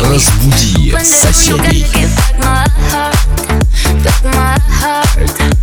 Разбуди соседей. There's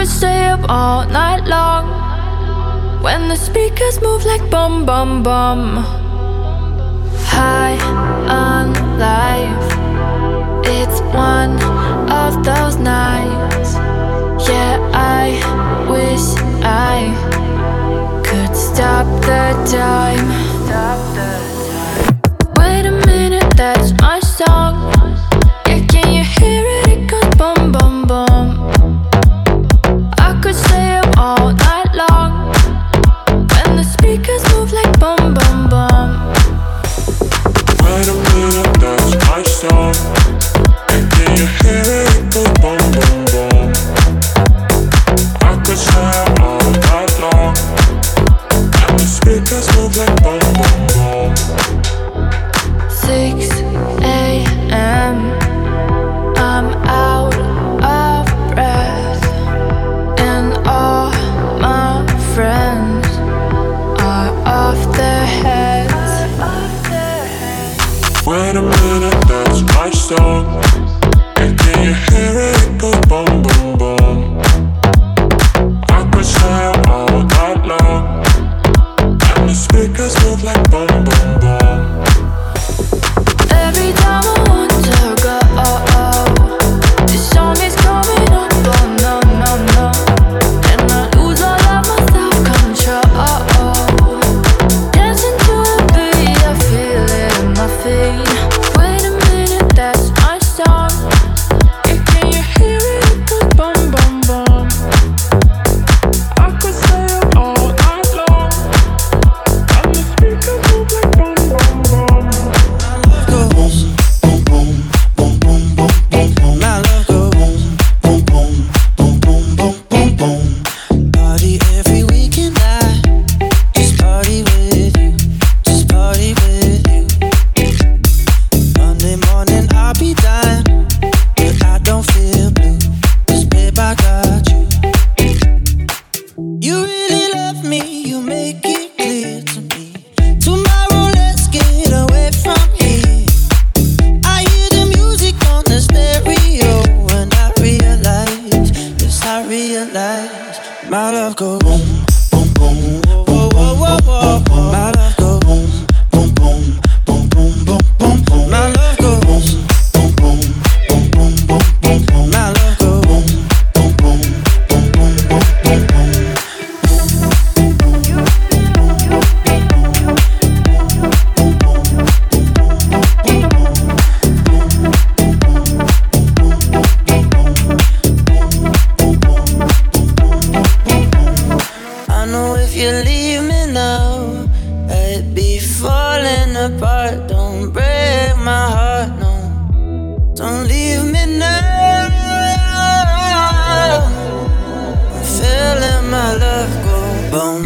could stay up all night long. When the speakers move like bum bum bum. High on life. It's one of those nights. Yeah, I wish I Could stop the time. Wait a minute, that's my song. Mon Don't leave me now. I'm feeling my love go boom.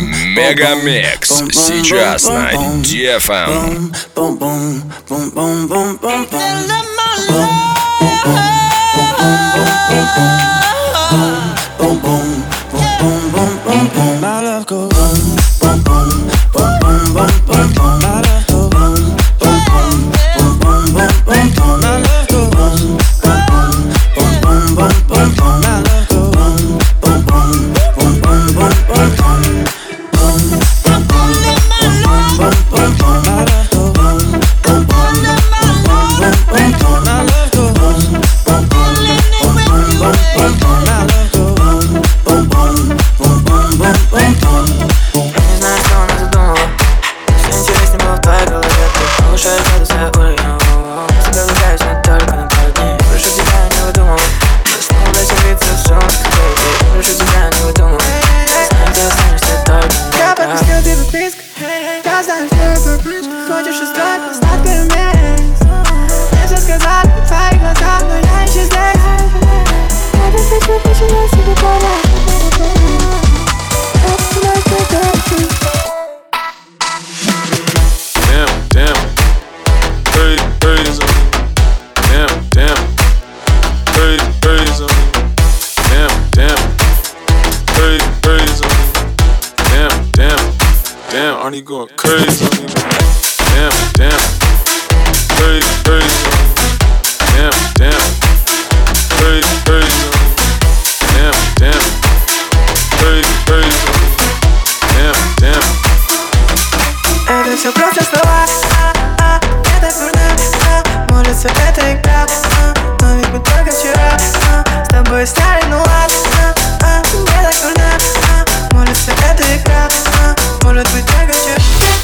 Mix. сейчас на DFM. Boom, boom, boom, boom, boom, boom, boom. My love go boom, boom, boom, boom, boom, boom, boom. going crazy. Damn, damn. Crazy, crazy. Damn, damn. Crazy, crazy. Damn, damn. Crazy, crazy. Damn, damn. Это все просто слова, это бурда, может это игра, но ведь мы только вчера с тобой сняли, ну ладно, мне так нужно. Если это игра, может быть, я хочу